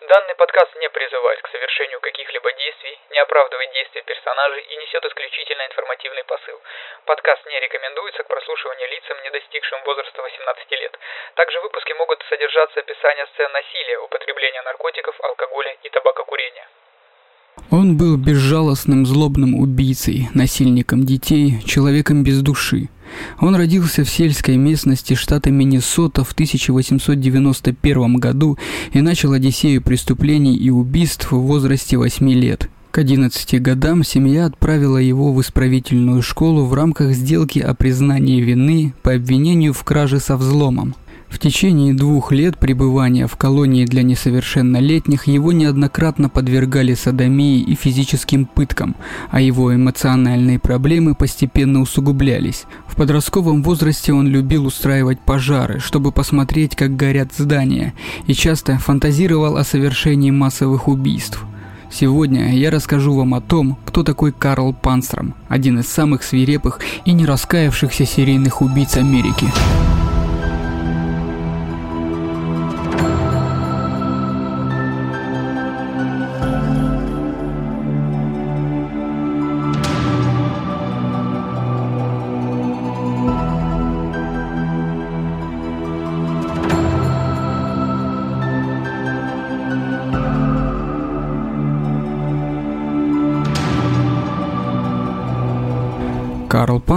Данный подкаст не призывает к совершению каких-либо действий, не оправдывает действия персонажей и несет исключительно информативный посыл. Подкаст не рекомендуется к прослушиванию лицам, не достигшим возраста 18 лет. Также в выпуске могут содержаться описания сцен насилия, употребления наркотиков, алкоголя и табакокурения. Он был безжалостным, злобным убийцей, насильником детей, человеком без души. Он родился в сельской местности штата Миннесота в 1891 году и начал одиссею преступлений и убийств в возрасте 8 лет. К 11 годам семья отправила его в исправительную школу в рамках сделки о признании вины по обвинению в краже со взломом. В течение двух лет пребывания в колонии для несовершеннолетних его неоднократно подвергали садомии и физическим пыткам, а его эмоциональные проблемы постепенно усугублялись. В подростковом возрасте он любил устраивать пожары, чтобы посмотреть, как горят здания, и часто фантазировал о совершении массовых убийств. Сегодня я расскажу вам о том, кто такой Карл Панстром, один из самых свирепых и не раскаявшихся серийных убийц Америки.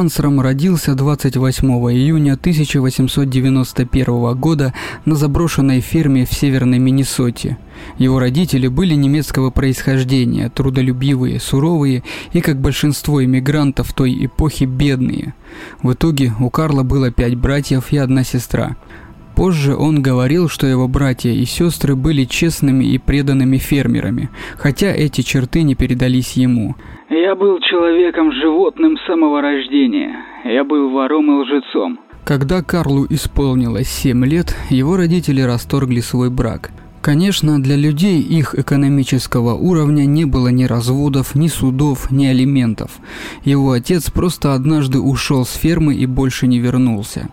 Карл Панцером родился 28 июня 1891 года на заброшенной ферме в северной Миннесоте. Его родители были немецкого происхождения, трудолюбивые, суровые и, как большинство иммигрантов той эпохи, бедные. В итоге у Карла было пять братьев и одна сестра. Позже он говорил, что его братья и сестры были честными и преданными фермерами, хотя эти черты не передались ему – я был человеком-животным с самого рождения. Я был вором и лжецом. Когда Карлу исполнилось 7 лет, его родители расторгли свой брак. Конечно, для людей их экономического уровня не было ни разводов, ни судов, ни алиментов. Его отец просто однажды ушел с фермы и больше не вернулся.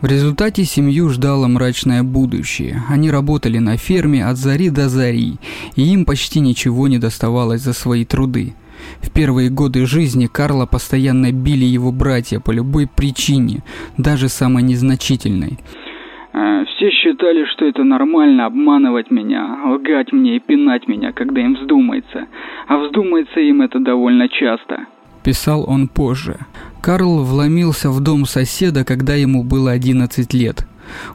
В результате семью ждало мрачное будущее. Они работали на ферме от зари до зари, и им почти ничего не доставалось за свои труды. В первые годы жизни Карла постоянно били его братья по любой причине, даже самой незначительной. Э, все считали, что это нормально обманывать меня, лгать мне и пинать меня, когда им вздумается. А вздумается им это довольно часто. Писал он позже. Карл вломился в дом соседа, когда ему было 11 лет.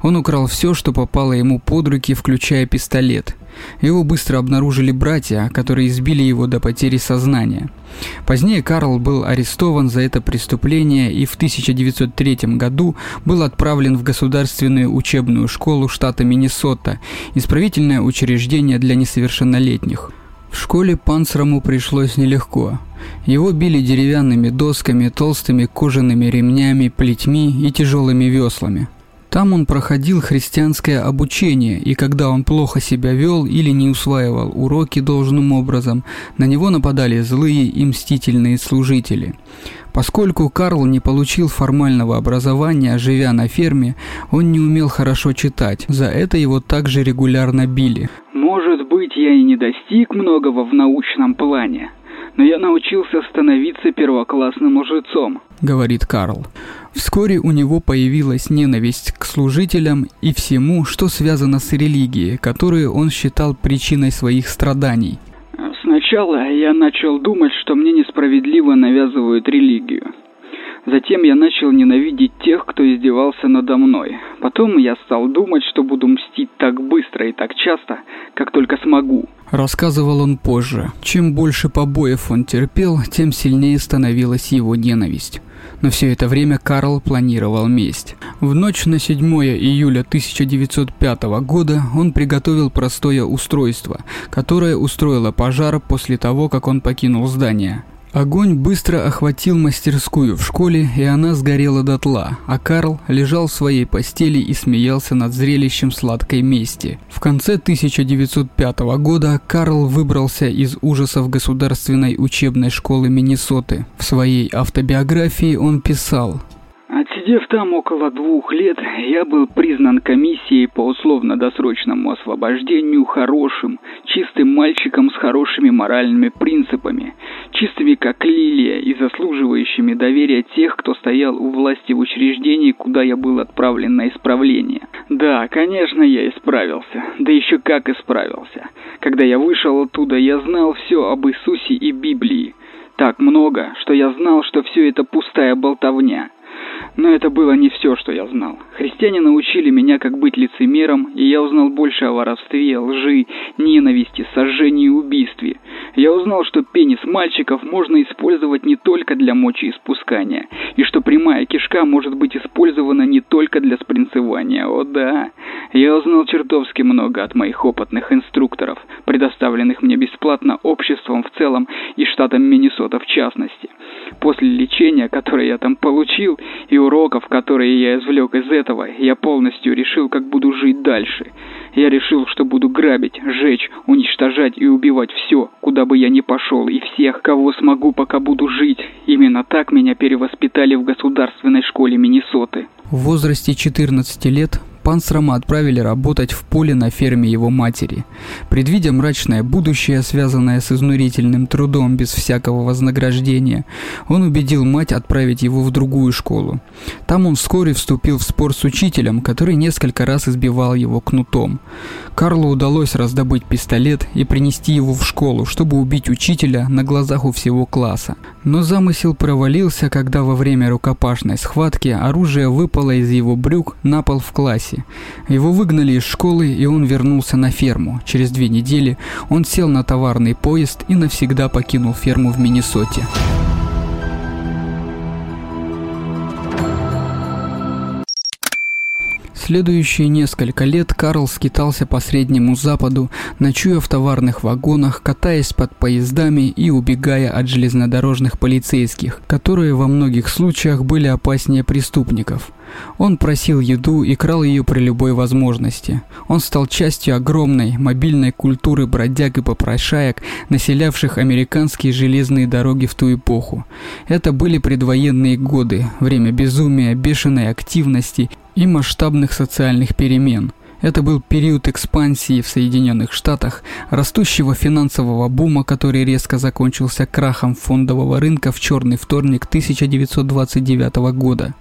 Он украл все, что попало ему под руки, включая пистолет – его быстро обнаружили братья, которые избили его до потери сознания. Позднее Карл был арестован за это преступление и в 1903 году был отправлен в государственную учебную школу штата Миннесота, исправительное учреждение для несовершеннолетних. В школе Панцерому пришлось нелегко. Его били деревянными досками, толстыми кожаными ремнями, плетьми и тяжелыми веслами. Там он проходил христианское обучение, и когда он плохо себя вел или не усваивал уроки должным образом, на него нападали злые и мстительные служители. Поскольку Карл не получил формального образования, живя на ферме, он не умел хорошо читать. За это его также регулярно били. «Может быть, я и не достиг многого в научном плане, но я научился становиться первоклассным лжецом», — говорит Карл. Вскоре у него появилась ненависть к служителям и всему, что связано с религией, которую он считал причиной своих страданий. Сначала я начал думать, что мне несправедливо навязывают религию. Затем я начал ненавидеть тех, кто издевался надо мной. Потом я стал думать, что буду мстить так быстро и так часто, как только смогу. Рассказывал он позже. Чем больше побоев он терпел, тем сильнее становилась его ненависть. Но все это время Карл планировал месть. В ночь на 7 июля 1905 года он приготовил простое устройство, которое устроило пожар после того, как он покинул здание. Огонь быстро охватил мастерскую в школе, и она сгорела дотла, а Карл лежал в своей постели и смеялся над зрелищем сладкой мести. В конце 1905 года Карл выбрался из ужасов Государственной учебной школы Миннесоты. В своей автобиографии он писал Просидев там около двух лет, я был признан комиссией по условно-досрочному освобождению хорошим, чистым мальчиком с хорошими моральными принципами, чистыми как лилия и заслуживающими доверия тех, кто стоял у власти в учреждении, куда я был отправлен на исправление. Да, конечно, я исправился. Да еще как исправился. Когда я вышел оттуда, я знал все об Иисусе и Библии. Так много, что я знал, что все это пустая болтовня. Но это было не все, что я знал. Христиане научили меня, как быть лицемером, и я узнал больше о воровстве, лжи, ненависти, сожжении и убийстве. Я узнал, что пенис мальчиков можно использовать не только для мочеиспускания, и что прямая кишка может быть использована не только для спринцевания. О да, я узнал чертовски много от моих опытных инструкторов, предоставленных мне бесплатно обществом в целом и штатом Миннесота в частности. После лечения, которое я там получил, и уроков, которые я извлек из этого, я полностью решил, как буду жить дальше. Я решил, что буду грабить, жечь, уничтожать и убивать все, куда бы я ни пошел, и всех, кого смогу, пока буду жить. Именно так меня перевоспитали в государственной школе Миннесоты. В возрасте 14 лет Панцрама отправили работать в поле на ферме его матери. Предвидя мрачное будущее, связанное с изнурительным трудом без всякого вознаграждения, он убедил мать отправить его в другую школу. Там он вскоре вступил в спор с учителем, который несколько раз избивал его кнутом. Карлу удалось раздобыть пистолет и принести его в школу, чтобы убить учителя на глазах у всего класса. Но замысел провалился, когда во время рукопашной схватки оружие выпало из его брюк на пол в классе классе. Его выгнали из школы, и он вернулся на ферму. Через две недели он сел на товарный поезд и навсегда покинул ферму в Миннесоте. Следующие несколько лет Карл скитался по Среднему Западу, ночуя в товарных вагонах, катаясь под поездами и убегая от железнодорожных полицейских, которые во многих случаях были опаснее преступников – он просил еду и крал ее при любой возможности. Он стал частью огромной мобильной культуры бродяг и попрошаек, населявших американские железные дороги в ту эпоху. Это были предвоенные годы, время безумия, бешеной активности и масштабных социальных перемен – это был период экспансии в Соединенных Штатах, растущего финансового бума, который резко закончился крахом фондового рынка в черный вторник 1929 года.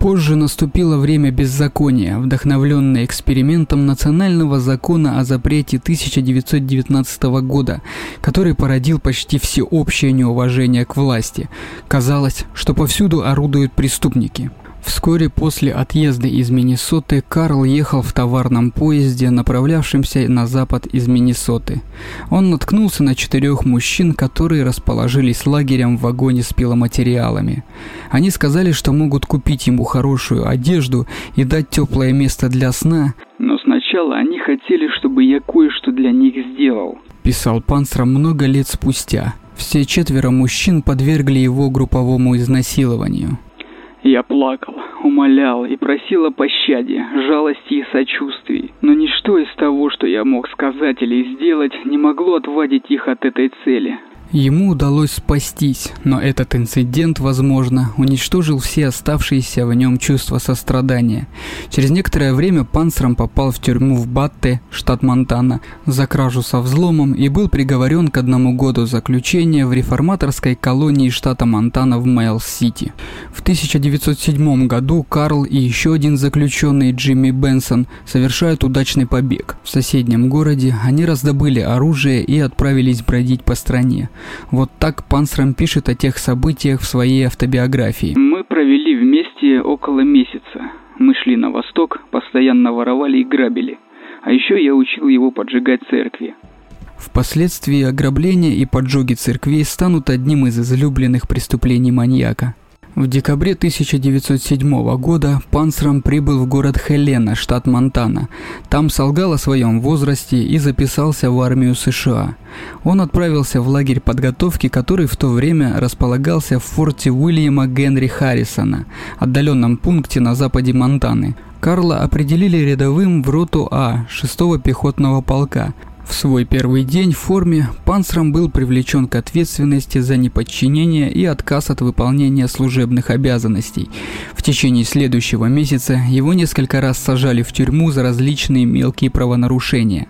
Позже наступило время беззакония, вдохновленное экспериментом национального закона о запрете 1919 года, который породил почти всеобщее неуважение к власти. Казалось, что повсюду орудуют преступники. Вскоре после отъезда из Миннесоты Карл ехал в товарном поезде, направлявшемся на запад из Миннесоты. Он наткнулся на четырех мужчин, которые расположились лагерем в вагоне с пиломатериалами. Они сказали, что могут купить ему хорошую одежду и дать теплое место для сна. Но сначала они хотели, чтобы я кое-что для них сделал. Писал Панцер много лет спустя. Все четверо мужчин подвергли его групповому изнасилованию. Я плакал, умолял и просил о пощаде, жалости и сочувствии. Но ничто из того, что я мог сказать или сделать, не могло отвадить их от этой цели. Ему удалось спастись, но этот инцидент, возможно, уничтожил все оставшиеся в нем чувства сострадания. Через некоторое время Панцрам попал в тюрьму в Батте, штат Монтана, за кражу со взломом и был приговорен к одному году заключения в реформаторской колонии штата Монтана в Майлс-Сити. В 1907 году Карл и еще один заключенный Джимми Бенсон совершают удачный побег. В соседнем городе они раздобыли оружие и отправились бродить по стране. Вот так Панцрам пишет о тех событиях в своей автобиографии. Мы провели вместе около месяца. Мы шли на восток, постоянно воровали и грабили. А еще я учил его поджигать церкви. Впоследствии ограбления и поджоги церквей станут одним из излюбленных преступлений маньяка. В декабре 1907 года Панцером прибыл в город Хелена, штат Монтана. Там солгал о своем возрасте и записался в армию США. Он отправился в лагерь подготовки, который в то время располагался в форте Уильяма Генри Харрисона, отдаленном пункте на западе Монтаны. Карла определили рядовым в роту А 6-го пехотного полка, В свой первый день в форме Панцером был привлечен к ответственности за неподчинение и отказ от выполнения служебных обязанностей. В течение следующего месяца его несколько раз сажали в тюрьму за различные мелкие правонарушения.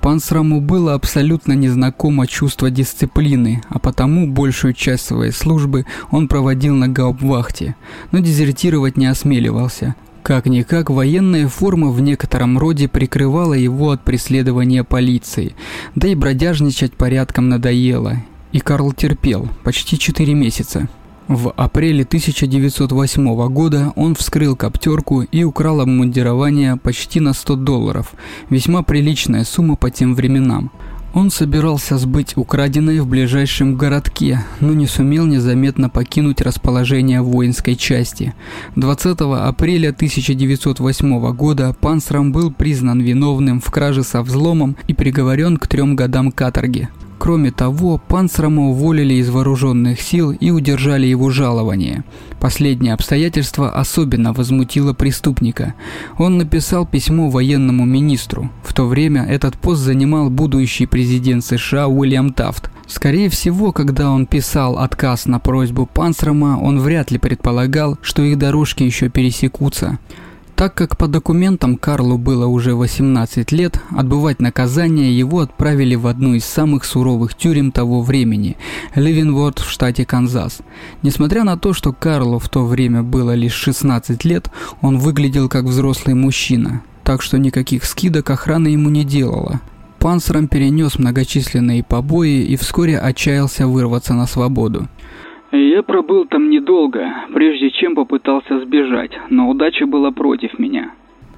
Панцраму было абсолютно незнакомо чувство дисциплины, а потому большую часть своей службы он проводил на гауптвахте, но дезертировать не осмеливался. Как-никак, военная форма в некотором роде прикрывала его от преследования полиции, да и бродяжничать порядком надоело. И Карл терпел почти 4 месяца. В апреле 1908 года он вскрыл коптерку и украл обмундирование почти на 100 долларов, весьма приличная сумма по тем временам. Он собирался сбыть украденное в ближайшем городке, но не сумел незаметно покинуть расположение воинской части. 20 апреля 1908 года Панцром был признан виновным в краже со взломом и приговорен к трем годам каторги. Кроме того, Панцрама уволили из вооруженных сил и удержали его жалование. Последнее обстоятельство особенно возмутило преступника. Он написал письмо военному министру. В то время этот пост занимал будущий президент США Уильям Тафт. Скорее всего, когда он писал отказ на просьбу Панцрама, он вряд ли предполагал, что их дорожки еще пересекутся. Так как по документам Карлу было уже 18 лет, отбывать наказание его отправили в одну из самых суровых тюрем того времени – Ливенворд в штате Канзас. Несмотря на то, что Карлу в то время было лишь 16 лет, он выглядел как взрослый мужчина, так что никаких скидок охрана ему не делала. Панцером перенес многочисленные побои и вскоре отчаялся вырваться на свободу. Я пробыл там недолго, прежде чем попытался сбежать, но удача была против меня.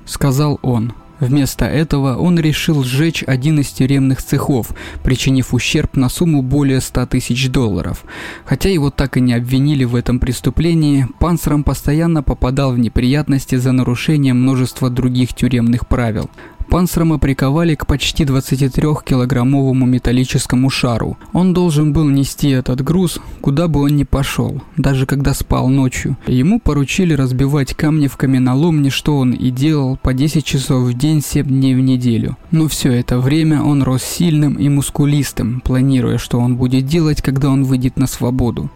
Сказал он. Вместо этого он решил сжечь один из тюремных цехов, причинив ущерб на сумму более 100 тысяч долларов. Хотя его так и не обвинили в этом преступлении, Панцером постоянно попадал в неприятности за нарушение множества других тюремных правил. Панцерма приковали к почти 23-килограммовому металлическому шару. Он должен был нести этот груз, куда бы он ни пошел, даже когда спал ночью. Ему поручили разбивать камни в каменоломне, что он и делал по 10 часов в день, 7 дней в неделю. Но все это время он рос сильным и мускулистым, планируя, что он будет делать, когда он выйдет на свободу.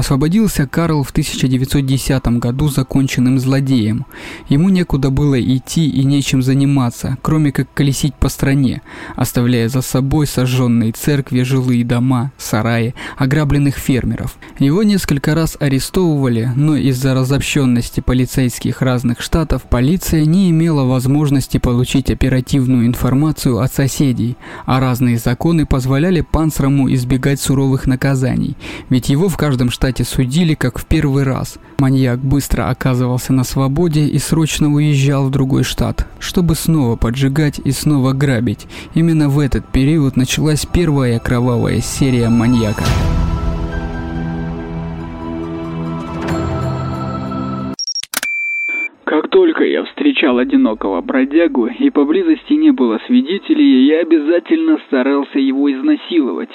Освободился Карл в 1910 году законченным злодеем. Ему некуда было идти и нечем заниматься, кроме как колесить по стране, оставляя за собой сожженные церкви, жилые дома, сараи, ограбленных фермеров. Его несколько раз арестовывали, но из-за разобщенности полицейских разных штатов полиция не имела возможности получить оперативную информацию от соседей, а разные законы позволяли Панцраму избегать суровых наказаний, ведь его в каждом штате штате судили как в первый раз. Маньяк быстро оказывался на свободе и срочно уезжал в другой штат, чтобы снова поджигать и снова грабить. Именно в этот период началась первая кровавая серия маньяка. Я встречал одинокого бродягу и поблизости не было свидетелей, я обязательно старался его изнасиловать.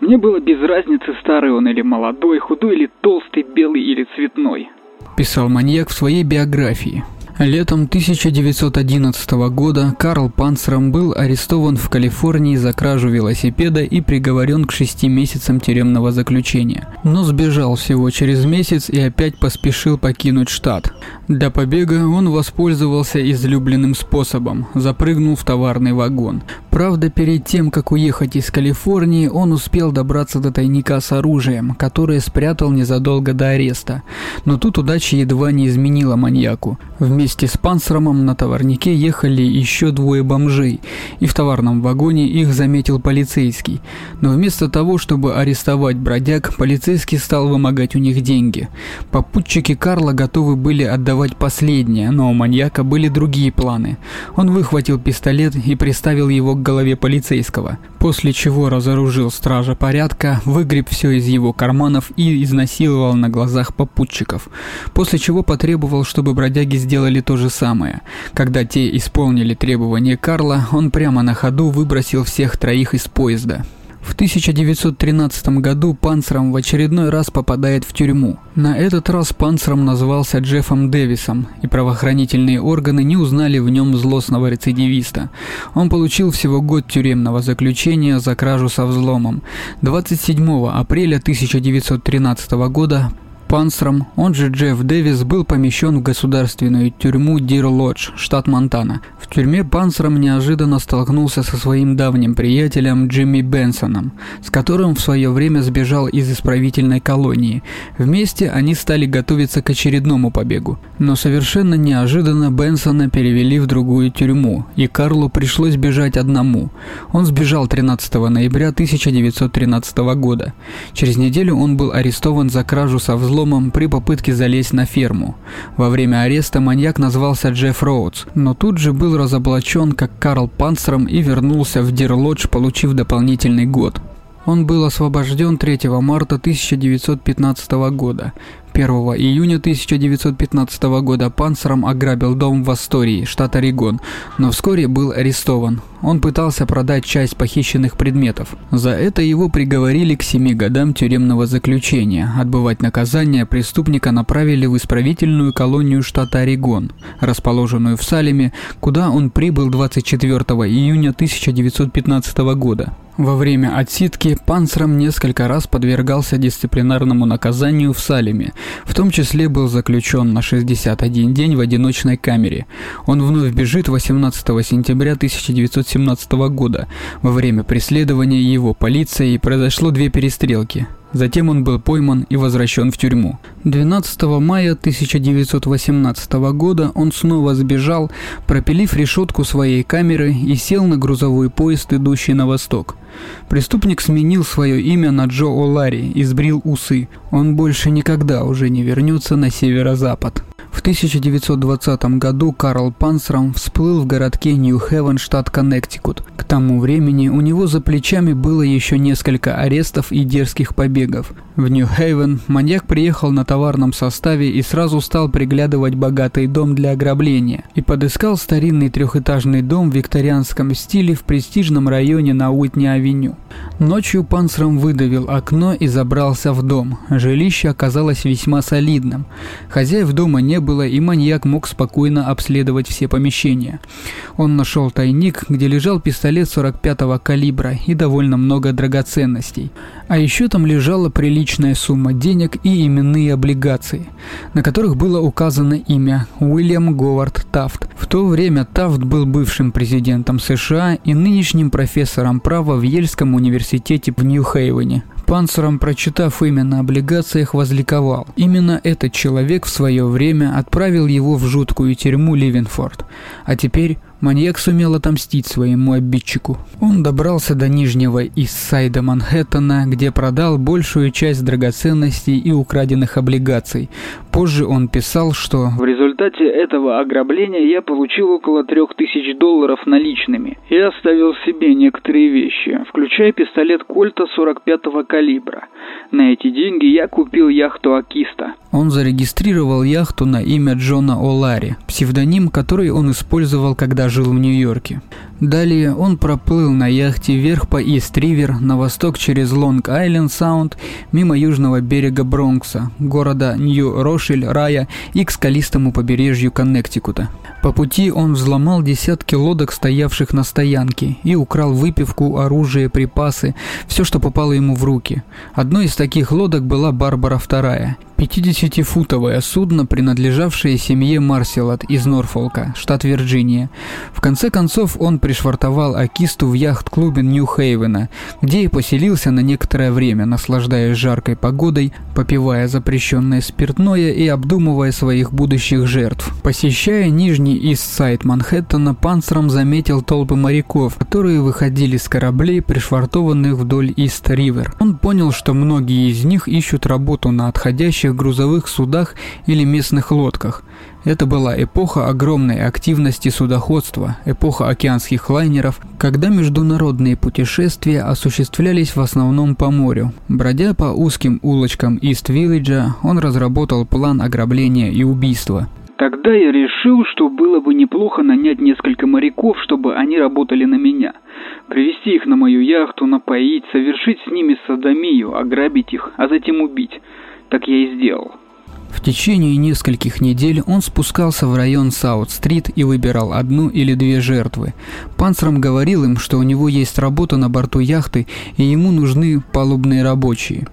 Мне было без разницы, старый он или молодой, худой или толстый, белый или цветной. Писал маньяк в своей биографии. Летом 1911 года Карл Панцером был арестован в Калифорнии за кражу велосипеда и приговорен к шести месяцам тюремного заключения. Но сбежал всего через месяц и опять поспешил покинуть штат. Для побега он воспользовался излюбленным способом – запрыгнул в товарный вагон. Правда, перед тем, как уехать из Калифорнии, он успел добраться до тайника с оружием, которое спрятал незадолго до ареста. Но тут удача едва не изменила маньяку. Вместе с Панцеромом на товарнике ехали еще двое бомжей, и в товарном вагоне их заметил полицейский. Но вместо того, чтобы арестовать бродяг, полицейский стал вымогать у них деньги. Попутчики Карла готовы были отдавать последнее, но у маньяка были другие планы. Он выхватил пистолет и приставил его к голове полицейского, после чего разоружил стража порядка, выгреб все из его карманов и изнасиловал на глазах попутчиков, после чего потребовал, чтобы бродяги сделали то же самое. Когда те исполнили требования Карла, он прямо на ходу выбросил всех троих из поезда. В 1913 году Панцером в очередной раз попадает в тюрьму. На этот раз Панцером назвался Джеффом Дэвисом, и правоохранительные органы не узнали в нем злостного рецидивиста. Он получил всего год тюремного заключения за кражу со взломом. 27 апреля 1913 года Панцрам, он же Джефф Дэвис, был помещен в государственную тюрьму Дир Лодж, штат Монтана. В тюрьме Панцрам неожиданно столкнулся со своим давним приятелем Джимми Бенсоном, с которым в свое время сбежал из исправительной колонии. Вместе они стали готовиться к очередному побегу. Но совершенно неожиданно Бенсона перевели в другую тюрьму, и Карлу пришлось бежать одному. Он сбежал 13 ноября 1913 года. Через неделю он был арестован за кражу со взломом взломом при попытке залезть на ферму. Во время ареста маньяк назвался Джефф Роудс, но тут же был разоблачен как Карл Панцером и вернулся в Дирлодж, получив дополнительный год. Он был освобожден 3 марта 1915 года. 1 июня 1915 года Панцером ограбил дом в Астории, штат Орегон, но вскоре был арестован. Он пытался продать часть похищенных предметов. За это его приговорили к 7 годам тюремного заключения. Отбывать наказание преступника направили в исправительную колонию штата Орегон, расположенную в Салеме, куда он прибыл 24 июня 1915 года. Во время отсидки Панцером несколько раз подвергался дисциплинарному наказанию в Салеме, в том числе был заключен на 61 день в одиночной камере. Он вновь бежит 18 сентября 1917 года. Во время преследования его полицией произошло две перестрелки. Затем он был пойман и возвращен в тюрьму. 12 мая 1918 года он снова сбежал, пропилив решетку своей камеры и сел на грузовой поезд, идущий на восток. Преступник сменил свое имя на Джо О'Ларри и сбрил усы. Он больше никогда уже не вернется на северо-запад. В 1920 году Карл Панцером всплыл в городке Нью-Хевен, штат Коннектикут. К тому времени у него за плечами было еще несколько арестов и дерзких побегов. В Нью-Хейвен маньяк приехал на товарном составе и сразу стал приглядывать богатый дом для ограбления и подыскал старинный трехэтажный дом в викторианском стиле в престижном районе на Уитни-авеню. Ночью Панцером выдавил окно и забрался в дом. Жилище оказалось весьма солидным. Хозяев дома не было, и маньяк мог спокойно обследовать все помещения. Он нашел тайник, где лежал пистолет 45-го калибра и довольно много драгоценностей. А еще там лежала приличная сумма денег и именные облигации, на которых было указано имя Уильям Говард Тафт. В то время Тафт был бывшим президентом США и нынешним профессором права в Ельском университете в Нью-Хейвене. Панцером, прочитав имя на облигациях, возликовал. Именно этот человек в свое время отправил его в жуткую тюрьму Ливенфорд. А теперь Маньяк сумел отомстить своему обидчику. Он добрался до нижнего Иссайда Манхэттена, где продал большую часть драгоценностей и украденных облигаций. Позже он писал, что «В результате этого ограбления я получил около трех тысяч долларов наличными и оставил себе некоторые вещи, включая пистолет Кольта 45-го калибра. На эти деньги я купил яхту Акиста». Он зарегистрировал яхту на имя Джона О'Ларри, псевдоним, который он использовал, когда жил в Нью-Йорке. Далее он проплыл на яхте вверх по Ист-Ривер, на восток через Лонг-Айленд-Саунд, мимо южного берега Бронкса, города Нью-Рошель, Рая и к скалистому побережью Коннектикута. По пути он взломал десятки лодок, стоявших на стоянке, и украл выпивку, оружие, припасы, все, что попало ему в руки. Одной из таких лодок была Барбара II, 50-футовое судно, принадлежавшее семье Марселот из Норфолка, штат Вирджиния. В конце концов он пришвартовал Акисту в яхт-клубе Нью-Хейвена, где и поселился на некоторое время, наслаждаясь жаркой погодой, попивая запрещенное спиртное и обдумывая своих будущих жертв. Посещая нижний Ист-Сайд Манхэттена, Панцером заметил толпы моряков, которые выходили с кораблей, пришвартованных вдоль Ист-Ривер. Он понял, что многие из них ищут работу на отходящих грузовых судах или местных лодках. Это была эпоха огромной активности судоходства, эпоха океанских лайнеров, когда международные путешествия осуществлялись в основном по морю. Бродя по узким улочкам Ист-Виллиджа, он разработал план ограбления и убийства. Тогда я решил, что было бы неплохо нанять несколько моряков, чтобы они работали на меня. Привести их на мою яхту, напоить, совершить с ними садомию, ограбить их, а затем убить. Так я и сделал. В течение нескольких недель он спускался в район Саут-стрит и выбирал одну или две жертвы. Панцером говорил им, что у него есть работа на борту яхты и ему нужны палубные рабочие.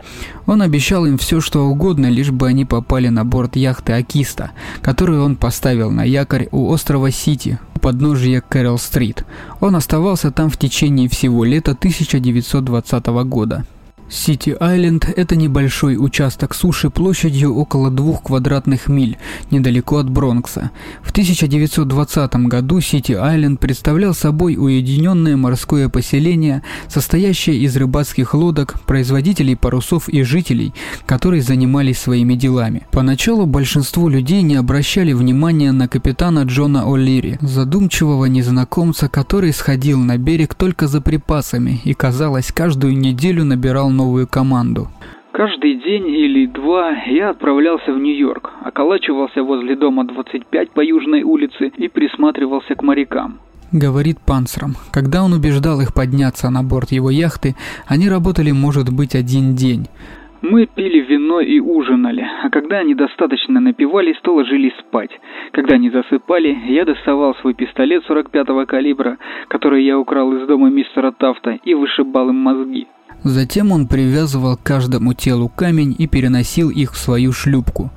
Он обещал им все, что угодно, лишь бы они попали на борт яхты Акиста, которую он поставил на якорь у острова Сити, у подножия Кэрол-стрит. Он оставался там в течение всего лета 1920 года. Сити-Айленд – это небольшой участок суши площадью около двух квадратных миль, недалеко от Бронкса. В 1920 году Сити-Айленд представлял собой уединенное морское поселение, состоящее из рыбацких лодок, производителей парусов и жителей, которые занимались своими делами. Поначалу большинство людей не обращали внимания на капитана Джона О'Лири, задумчивого незнакомца, который сходил на берег только за припасами и, казалось, каждую неделю набирал новую команду. Каждый день или два я отправлялся в Нью-Йорк, околачивался возле дома 25 по Южной улице и присматривался к морякам. Говорит Панцером. Когда он убеждал их подняться на борт его яхты, они работали, может быть, один день. Мы пили вино и ужинали, а когда они достаточно напивались, то ложились спать. Когда они засыпали, я доставал свой пистолет 45-го калибра, который я украл из дома мистера Тафта, и вышибал им мозги. Затем он привязывал к каждому телу камень и переносил их в свою шлюпку.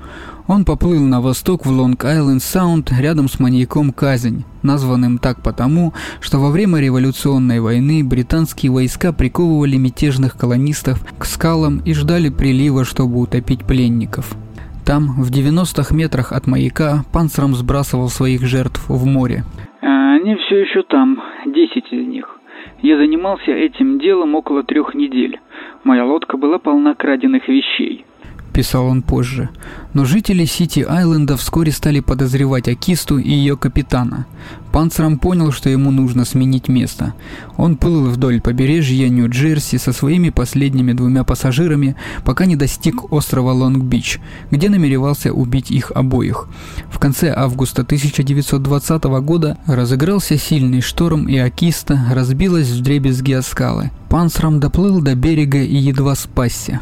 Он поплыл на восток в Лонг-Айленд-Саунд рядом с маньяком Казань, названным так потому, что во время революционной войны британские войска приковывали мятежных колонистов к скалам и ждали прилива, чтобы утопить пленников. Там, в 90 метрах от маяка, панцером сбрасывал своих жертв в море. А они все еще там, 10 из них. Я занимался этим делом около трех недель. Моя лодка была полна краденных вещей. Писал он позже. Но жители Сити-Айленда вскоре стали подозревать Акисту и ее капитана. Панцером понял, что ему нужно сменить место. Он плыл вдоль побережья Нью-Джерси со своими последними двумя пассажирами, пока не достиг острова Лонг-Бич, где намеревался убить их обоих. В конце августа 1920 года разыгрался сильный шторм, и Акиста разбилась в дребезги о скалы. Панцером доплыл до берега и едва спасся.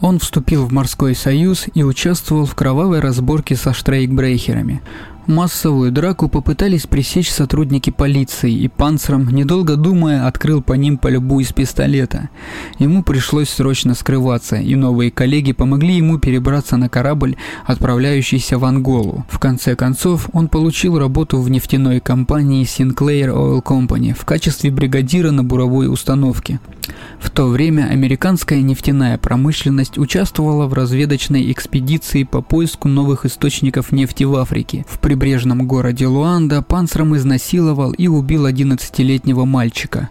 Он вступил в морской союз и участвовал в кровавой разборке со штрейкбрейхерами. Массовую драку попытались пресечь сотрудники полиции, и Панцером, недолго думая, открыл по ним пальбу из пистолета. Ему пришлось срочно скрываться, и новые коллеги помогли ему перебраться на корабль, отправляющийся в Анголу. В конце концов, он получил работу в нефтяной компании Sinclair Oil Company в качестве бригадира на буровой установке. В то время американская нефтяная промышленность участвовала в разведочной экспедиции по поиску новых источников нефти в Африке. В прибрежном городе Луанда Панцером изнасиловал и убил 11-летнего мальчика.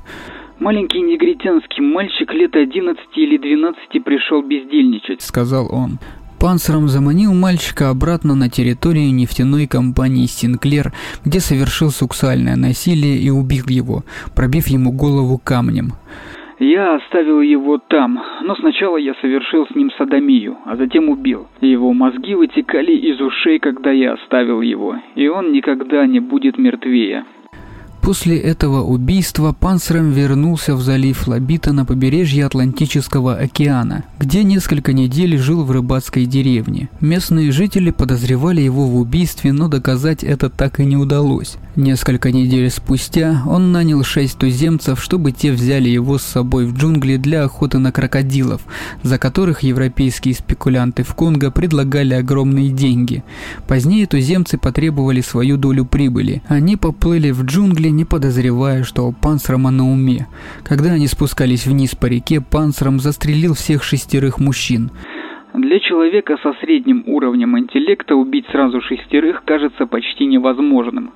Маленький негритянский мальчик лет 11 или 12 пришел бездельничать, сказал он. Панцером заманил мальчика обратно на территорию нефтяной компании Синклер, где совершил сексуальное насилие и убил его, пробив ему голову камнем. Я оставил его там, но сначала я совершил с ним садомию, а затем убил. Его мозги вытекали из ушей, когда я оставил его, и он никогда не будет мертвее. После этого убийства Панцером вернулся в залив Лабита на побережье Атлантического океана, где несколько недель жил в рыбацкой деревне. Местные жители подозревали его в убийстве, но доказать это так и не удалось. Несколько недель спустя он нанял шесть туземцев, чтобы те взяли его с собой в джунгли для охоты на крокодилов, за которых европейские спекулянты в Конго предлагали огромные деньги. Позднее туземцы потребовали свою долю прибыли. Они поплыли в джунгли не подозревая, что у Панцерма на уме. Когда они спускались вниз по реке, Панцером застрелил всех шестерых мужчин. Для человека со средним уровнем интеллекта убить сразу шестерых кажется почти невозможным.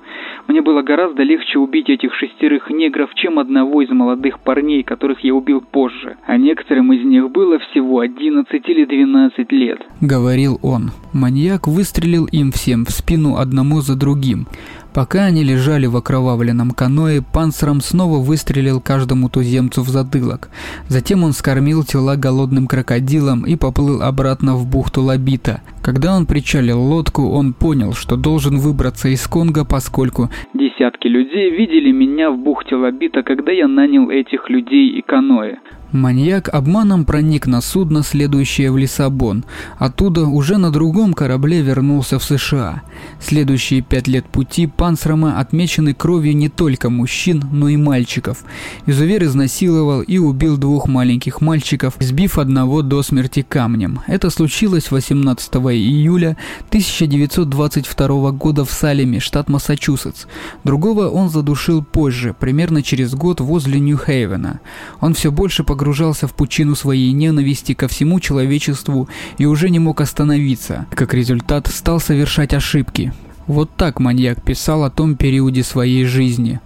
Мне было гораздо легче убить этих шестерых негров, чем одного из молодых парней, которых я убил позже. А некоторым из них было всего 11 или 12 лет. Говорил он. Маньяк выстрелил им всем в спину одному за другим. Пока они лежали в окровавленном каное, Панцером снова выстрелил каждому туземцу в затылок. Затем он скормил тела голодным крокодилам и поплыл обратно в бухту Лабита. Когда он причалил лодку, он понял, что должен выбраться из Конго, поскольку десятки людей видели меня в бухте Лабита, когда я нанял этих людей и каноэ. Маньяк обманом проник на судно, следующее в Лиссабон. Оттуда уже на другом корабле вернулся в США. Следующие пять лет пути Панцрама отмечены кровью не только мужчин, но и мальчиков. Изувер изнасиловал и убил двух маленьких мальчиков, сбив одного до смерти камнем. Это случилось 18 июля 1922 года в Салеме, штат Массачусетс. Другого он задушил позже, примерно через год возле Нью-Хейвена. Он все больше погружался погружался в пучину своей ненависти ко всему человечеству и уже не мог остановиться. Как результат, стал совершать ошибки. Вот так маньяк писал о том периоде своей жизни.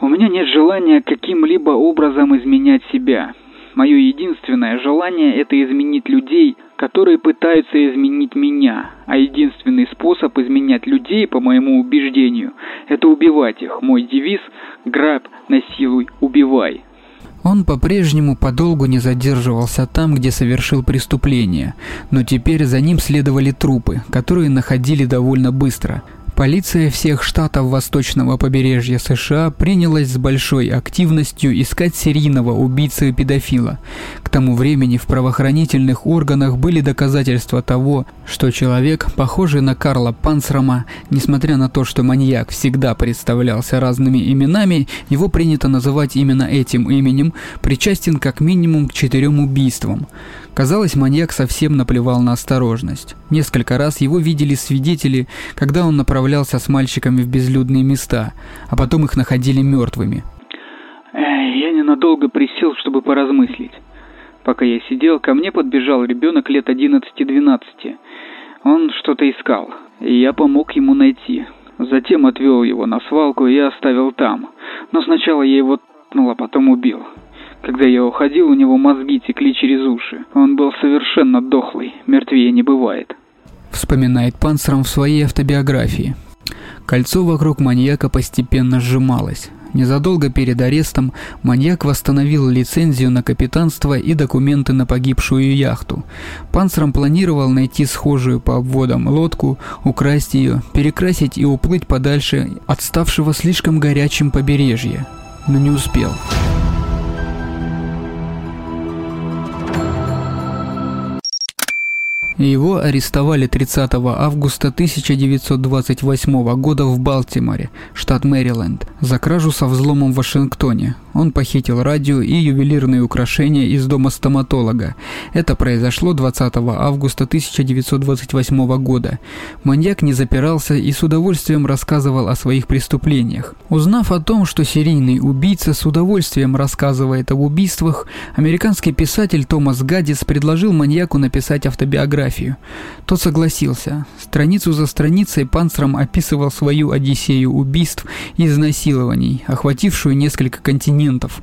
«У меня нет желания каким-либо образом изменять себя. Мое единственное желание – это изменить людей, которые пытаются изменить меня. А единственный способ изменять людей, по моему убеждению, это убивать их. Мой девиз – грабь, насилуй, убивай». Он по-прежнему подолгу не задерживался там, где совершил преступление, но теперь за ним следовали трупы, которые находили довольно быстро. Полиция всех штатов восточного побережья США принялась с большой активностью искать серийного убийцу и педофила. К тому времени в правоохранительных органах были доказательства того, что человек, похожий на Карла Панцрама, несмотря на то, что маньяк всегда представлялся разными именами, его принято называть именно этим именем, причастен как минимум к четырем убийствам. Казалось, маньяк совсем наплевал на осторожность. Несколько раз его видели свидетели, когда он направлялся с мальчиками в безлюдные места, а потом их находили мертвыми. Я ненадолго присел, чтобы поразмыслить. Пока я сидел, ко мне подбежал ребенок лет 11-12. Он что-то искал, и я помог ему найти. Затем отвел его на свалку и оставил там. Но сначала я его ткнул, а потом убил. Когда я уходил, у него мозги текли через уши. Он был совершенно дохлый, мертвее не бывает. Вспоминает Панцером в своей автобиографии. Кольцо вокруг маньяка постепенно сжималось. Незадолго перед арестом маньяк восстановил лицензию на капитанство и документы на погибшую яхту. Панцером планировал найти схожую по обводам лодку, украсть ее, перекрасить и уплыть подальше от ставшего слишком горячим побережья, но не успел. Его арестовали 30 августа 1928 года в Балтиморе, штат Мэриленд, за кражу со взломом в Вашингтоне. Он похитил радио и ювелирные украшения из дома стоматолога. Это произошло 20 августа 1928 года. Маньяк не запирался и с удовольствием рассказывал о своих преступлениях. Узнав о том, что серийный убийца с удовольствием рассказывает об убийствах, американский писатель Томас Гаддис предложил маньяку написать автобиографию биографию. Тот согласился. Страницу за страницей Панцером описывал свою одиссею убийств и изнасилований, охватившую несколько континентов.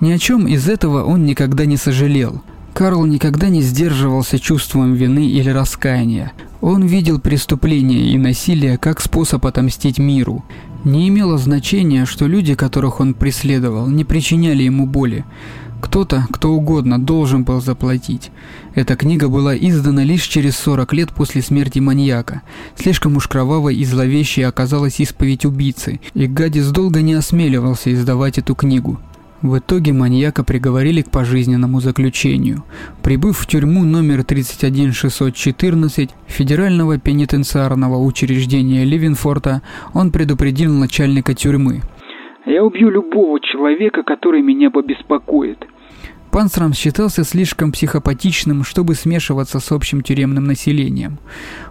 Ни о чем из этого он никогда не сожалел. Карл никогда не сдерживался чувством вины или раскаяния. Он видел преступление и насилие как способ отомстить миру. Не имело значения, что люди, которых он преследовал, не причиняли ему боли. Кто-то, кто угодно, должен был заплатить. Эта книга была издана лишь через 40 лет после смерти маньяка. Слишком уж кровавой и зловещей оказалась исповедь убийцы, и Гадис долго не осмеливался издавать эту книгу. В итоге маньяка приговорили к пожизненному заключению. Прибыв в тюрьму номер 31614 Федерального пенитенциарного учреждения Ливенфорта, он предупредил начальника тюрьмы – я убью любого человека, который меня побеспокоит. Панцером считался слишком психопатичным, чтобы смешиваться с общим тюремным населением.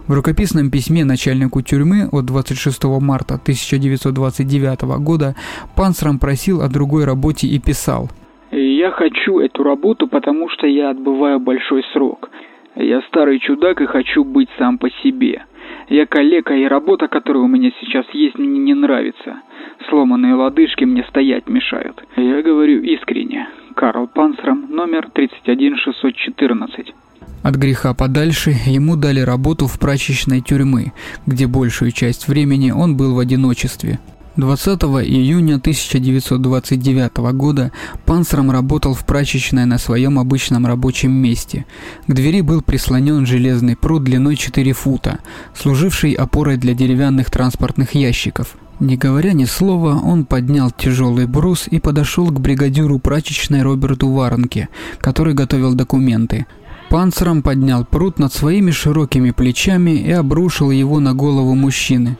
В рукописном письме начальнику тюрьмы от 26 марта 1929 года Панцером просил о другой работе и писал «Я хочу эту работу, потому что я отбываю большой срок. Я старый чудак и хочу быть сам по себе. Я калека, и работа, которая у меня сейчас есть, мне не нравится. Сломанные лодыжки мне стоять мешают. Я говорю искренне. Карл Панцером, номер 31614. От греха подальше ему дали работу в прачечной тюрьмы, где большую часть времени он был в одиночестве. 20 июня 1929 года Панцером работал в прачечной на своем обычном рабочем месте. К двери был прислонен железный пруд длиной 4 фута, служивший опорой для деревянных транспортных ящиков. Не говоря ни слова, он поднял тяжелый брус и подошел к бригадиру прачечной Роберту Варенке, который готовил документы. Панцером поднял пруд над своими широкими плечами и обрушил его на голову мужчины.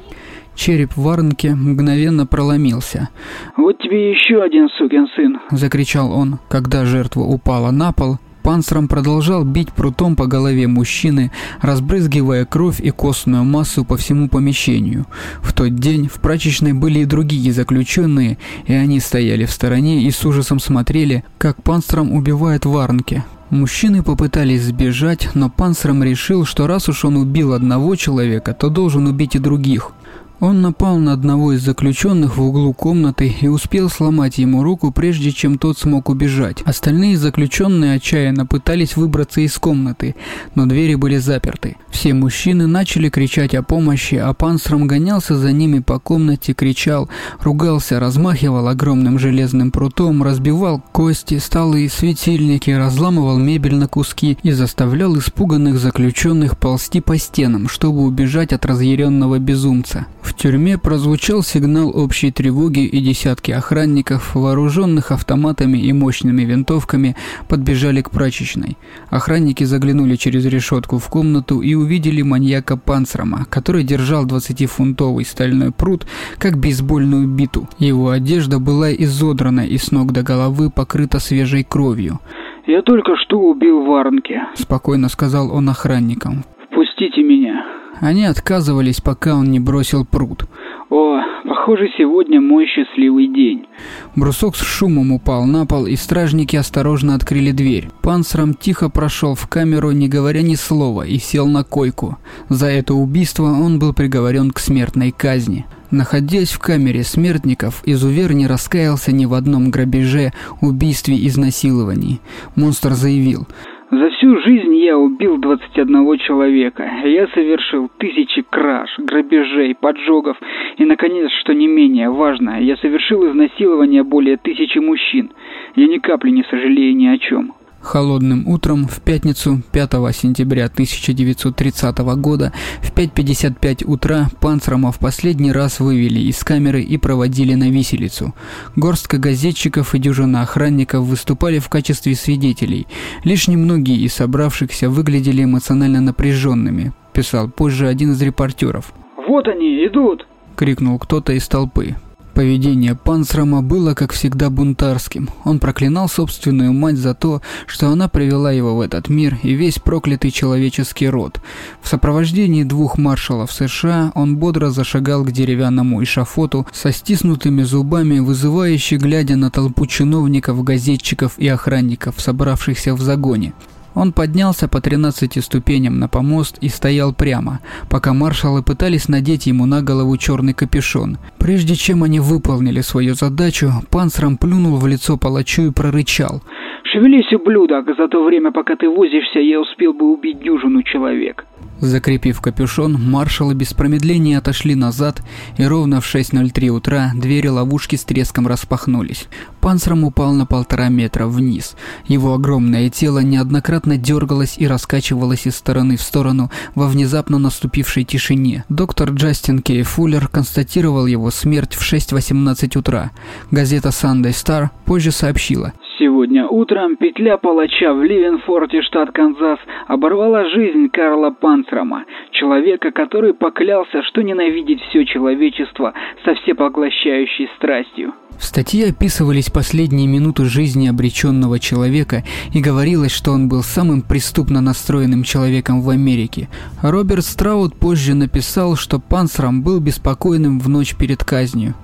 Череп Варнки мгновенно проломился. «Вот тебе еще один сукин сын!» – закричал он, когда жертва упала на пол. Панцером продолжал бить прутом по голове мужчины, разбрызгивая кровь и костную массу по всему помещению. В тот день в прачечной были и другие заключенные, и они стояли в стороне и с ужасом смотрели, как Панцером убивает Варнки. Мужчины попытались сбежать, но Панцером решил, что раз уж он убил одного человека, то должен убить и других. Он напал на одного из заключенных в углу комнаты и успел сломать ему руку, прежде чем тот смог убежать. Остальные заключенные отчаянно пытались выбраться из комнаты, но двери были заперты. Все мужчины начали кричать о помощи, а Панцером гонялся за ними по комнате, кричал, ругался, размахивал огромным железным прутом, разбивал кости, столы светильники, разламывал мебель на куски и заставлял испуганных заключенных ползти по стенам, чтобы убежать от разъяренного безумца. В тюрьме прозвучал сигнал общей тревоги, и десятки охранников, вооруженных автоматами и мощными винтовками, подбежали к прачечной. Охранники заглянули через решетку в комнату и увидели маньяка Панцрама, который держал 20-фунтовый стальной пруд, как бейсбольную биту. Его одежда была изодрана и с ног до головы покрыта свежей кровью. «Я только что убил Варнки», – спокойно сказал он охранникам. «Впустите меня». Они отказывались, пока он не бросил пруд. «О, похоже, сегодня мой счастливый день». Брусок с шумом упал на пол, и стражники осторожно открыли дверь. Панцером тихо прошел в камеру, не говоря ни слова, и сел на койку. За это убийство он был приговорен к смертной казни. Находясь в камере смертников, изувер не раскаялся ни в одном грабеже, убийстве, изнасиловании. Монстр заявил – за всю жизнь я убил 21 человека. Я совершил тысячи краж, грабежей, поджогов. И, наконец, что не менее важно, я совершил изнасилование более тысячи мужчин. Я ни капли не сожалею ни о чем. Холодным утром в пятницу 5 сентября 1930 года в 5.55 утра Панцерма в последний раз вывели из камеры и проводили на виселицу. Горстка газетчиков и дюжина охранников выступали в качестве свидетелей. Лишь немногие из собравшихся выглядели эмоционально напряженными, писал позже один из репортеров. «Вот они, идут!» – крикнул кто-то из толпы. Поведение Панцрама было, как всегда, бунтарским. Он проклинал собственную мать за то, что она привела его в этот мир и весь проклятый человеческий род. В сопровождении двух маршалов США он бодро зашагал к деревянному эшафоту со стиснутыми зубами, вызывающе глядя на толпу чиновников, газетчиков и охранников, собравшихся в загоне. Он поднялся по 13 ступеням на помост и стоял прямо, пока маршалы пытались надеть ему на голову черный капюшон. Прежде чем они выполнили свою задачу, панциром плюнул в лицо палачу и прорычал. «Шевелись, ублюдок! За то время, пока ты возишься, я успел бы убить дюжину человек!» Закрепив капюшон, маршалы без промедления отошли назад, и ровно в 6.03 утра двери ловушки с треском распахнулись. Панцером упал на полтора метра вниз. Его огромное тело неоднократно дергалось и раскачивалось из стороны в сторону во внезапно наступившей тишине. Доктор Джастин Кей Фуллер констатировал его смерть в 6.18 утра. Газета Sunday Star позже сообщила – Сегодня утром петля палача в Ливенфорте, штат Канзас, оборвала жизнь Карла Панцрама, человека, который поклялся, что ненавидит все человечество со всепоглощающей страстью. В статье описывались последние минуты жизни обреченного человека и говорилось, что он был самым преступно настроенным человеком в Америке. Роберт Страут позже написал, что Панцрам был беспокойным в ночь перед казнью.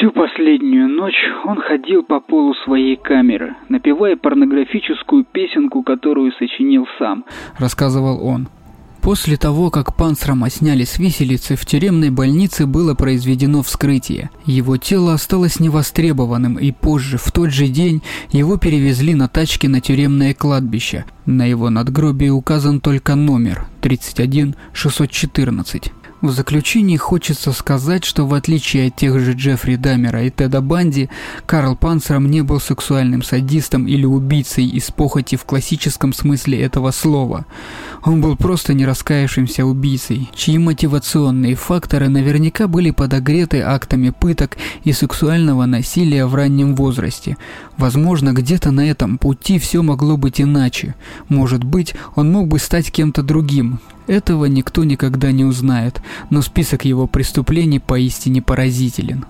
Всю последнюю ночь он ходил по полу своей камеры, напевая порнографическую песенку, которую сочинил сам. Рассказывал он. После того, как Панцрама сняли с виселицы, в тюремной больнице было произведено вскрытие. Его тело осталось невостребованным, и позже, в тот же день, его перевезли на тачке на тюремное кладбище. На его надгробии указан только номер 31614. В заключении хочется сказать, что в отличие от тех же Джеффри Даммера и Теда Банди, Карл Панцером не был сексуальным садистом или убийцей из похоти в классическом смысле этого слова. Он был просто не раскаявшимся убийцей, чьи мотивационные факторы наверняка были подогреты актами пыток и сексуального насилия в раннем возрасте. Возможно, где-то на этом пути все могло быть иначе. Может быть, он мог бы стать кем-то другим, этого никто никогда не узнает, но список его преступлений поистине поразителен.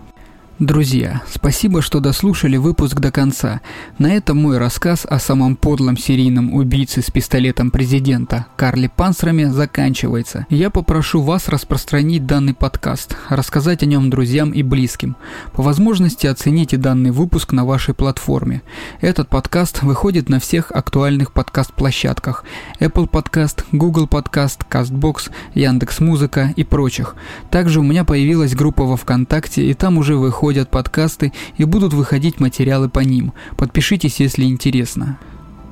Друзья, спасибо, что дослушали выпуск до конца. На этом мой рассказ о самом подлом серийном убийце с пистолетом президента Карле Панцерами заканчивается. Я попрошу вас распространить данный подкаст, рассказать о нем друзьям и близким. По возможности оцените данный выпуск на вашей платформе. Этот подкаст выходит на всех актуальных подкаст-площадках Apple Podcast, Google Podcast, CastBox, Яндекс.Музыка и прочих. Также у меня появилась группа во ВКонтакте, и там уже выходит выходят подкасты и будут выходить материалы по ним. Подпишитесь, если интересно.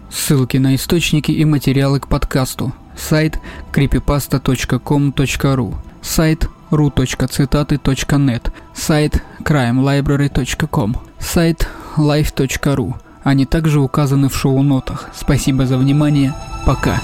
Ссылки на источники и материалы к подкасту. Сайт creepypasta.com.ru Сайт ru.цитаты.нет Сайт crimelibrary.com Сайт life.ru Они также указаны в шоу-нотах. Спасибо за внимание. Пока.